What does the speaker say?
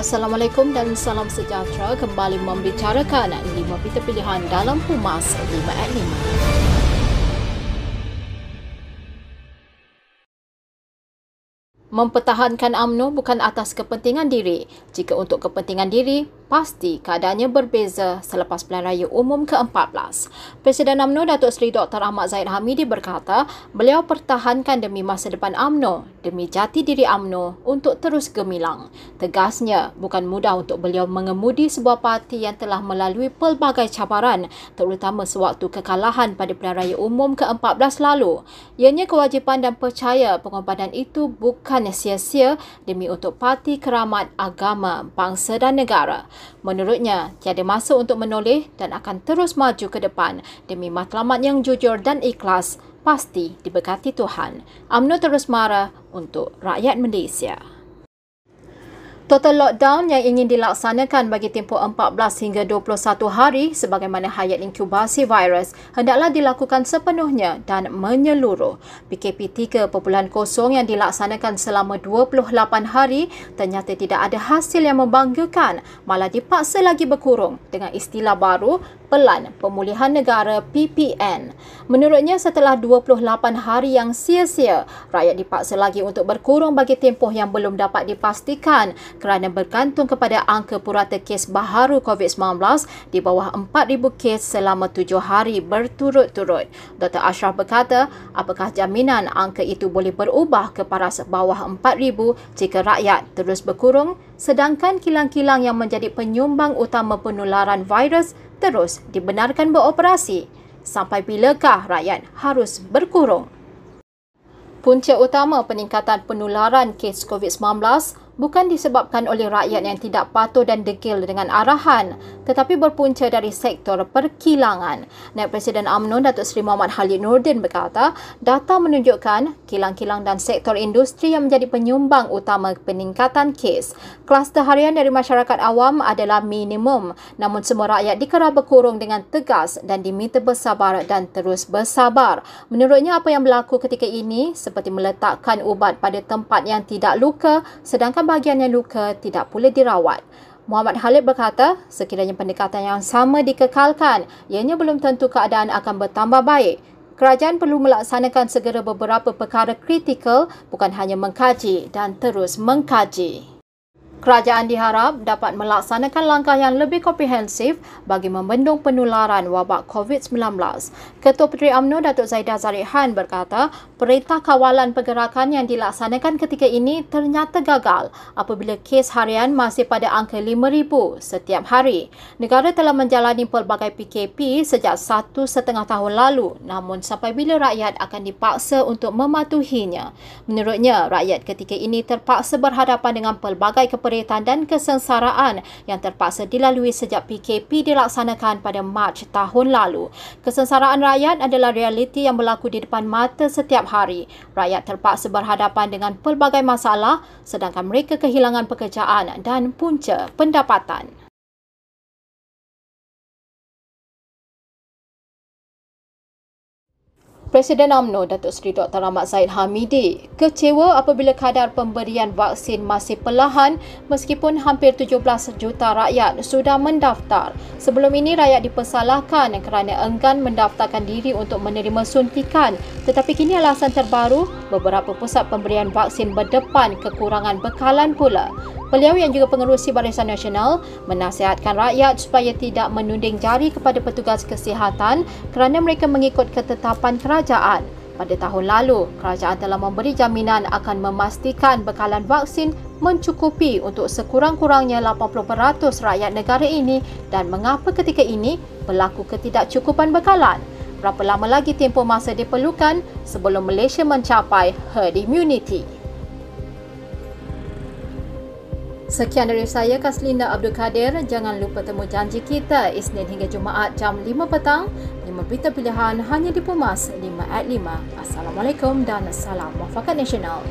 Assalamualaikum dan salam sejahtera kembali membicarakan lima berita pilihan dalam Pumas 5 at 5. Mempertahankan UMNO bukan atas kepentingan diri. Jika untuk kepentingan diri, pasti keadaannya berbeza selepas pilihan raya umum ke-14. Presiden UMNO Datuk Seri Dr. Ahmad Zaid Hamidi berkata, beliau pertahankan demi masa depan UMNO, demi jati diri UMNO untuk terus gemilang. Tegasnya, bukan mudah untuk beliau mengemudi sebuah parti yang telah melalui pelbagai cabaran, terutama sewaktu kekalahan pada pilihan raya umum ke-14 lalu. Ianya kewajipan dan percaya pengorbanan itu bukan sia-sia demi untuk parti keramat agama, bangsa dan negara. Menurutnya, tiada masa untuk menoleh dan akan terus maju ke depan demi matlamat yang jujur dan ikhlas pasti diberkati Tuhan. UMNO terus marah untuk rakyat Malaysia. Total lockdown yang ingin dilaksanakan bagi tempoh 14 hingga 21 hari sebagaimana hayat inkubasi virus hendaklah dilakukan sepenuhnya dan menyeluruh. PKP 3.0 yang dilaksanakan selama 28 hari ternyata tidak ada hasil yang membanggakan malah dipaksa lagi berkurung dengan istilah baru Pelan Pemulihan Negara PPN. Menurutnya setelah 28 hari yang sia-sia, rakyat dipaksa lagi untuk berkurung bagi tempoh yang belum dapat dipastikan kerana bergantung kepada angka purata kes baharu COVID-19 di bawah 4,000 kes selama 7 hari berturut-turut. Dr. Ashraf berkata, apakah jaminan angka itu boleh berubah ke paras bawah 4,000 jika rakyat terus berkurung sedangkan kilang-kilang yang menjadi penyumbang utama penularan virus terus dibenarkan beroperasi. Sampai bilakah rakyat harus berkurung? Punca utama peningkatan penularan kes COVID-19 bukan disebabkan oleh rakyat yang tidak patuh dan degil dengan arahan tetapi berpunca dari sektor perkilangan. Naib Presiden UMNO Datuk Seri Muhammad Khalid Nordin berkata, data menunjukkan kilang-kilang dan sektor industri yang menjadi penyumbang utama peningkatan kes. Kluster harian dari masyarakat awam adalah minimum namun semua rakyat dikerah berkurung dengan tegas dan diminta bersabar dan terus bersabar. Menurutnya apa yang berlaku ketika ini seperti meletakkan ubat pada tempat yang tidak luka sedangkan bahagian yang luka tidak boleh dirawat. Muhammad Khalid berkata, sekiranya pendekatan yang sama dikekalkan, ianya belum tentu keadaan akan bertambah baik. Kerajaan perlu melaksanakan segera beberapa perkara kritikal bukan hanya mengkaji dan terus mengkaji. Kerajaan diharap dapat melaksanakan langkah yang lebih komprehensif bagi membendung penularan wabak COVID-19. Ketua Puteri UMNO Datuk Zaidah Zarihan berkata, perintah kawalan pergerakan yang dilaksanakan ketika ini ternyata gagal apabila kes harian masih pada angka 5,000 setiap hari. Negara telah menjalani pelbagai PKP sejak satu setengah tahun lalu namun sampai bila rakyat akan dipaksa untuk mematuhinya. Menurutnya, rakyat ketika ini terpaksa berhadapan dengan pelbagai keperluan keperitan dan kesengsaraan yang terpaksa dilalui sejak PKP dilaksanakan pada Mac tahun lalu. Kesengsaraan rakyat adalah realiti yang berlaku di depan mata setiap hari. Rakyat terpaksa berhadapan dengan pelbagai masalah sedangkan mereka kehilangan pekerjaan dan punca pendapatan. Presiden UMNO Datuk Seri Dr. Ahmad Zaid Hamidi kecewa apabila kadar pemberian vaksin masih perlahan meskipun hampir 17 juta rakyat sudah mendaftar. Sebelum ini rakyat dipersalahkan kerana enggan mendaftarkan diri untuk menerima suntikan tetapi kini alasan terbaru beberapa pusat pemberian vaksin berdepan kekurangan bekalan pula. Beliau yang juga pengerusi Barisan Nasional menasihatkan rakyat supaya tidak menunding jari kepada petugas kesihatan kerana mereka mengikut ketetapan kerajaan. Pada tahun lalu, kerajaan telah memberi jaminan akan memastikan bekalan vaksin mencukupi untuk sekurang-kurangnya 80% rakyat negara ini dan mengapa ketika ini berlaku ketidakcukupan bekalan? Berapa lama lagi tempoh masa diperlukan sebelum Malaysia mencapai herd immunity? Sekian dari saya Kaslinda Abdul Kadir. Jangan lupa temu janji kita Isnin hingga Jumaat jam 5 petang. 5 berita pilihan hanya di Pumas 5 at 5. Assalamualaikum dan salam muafakat nasional.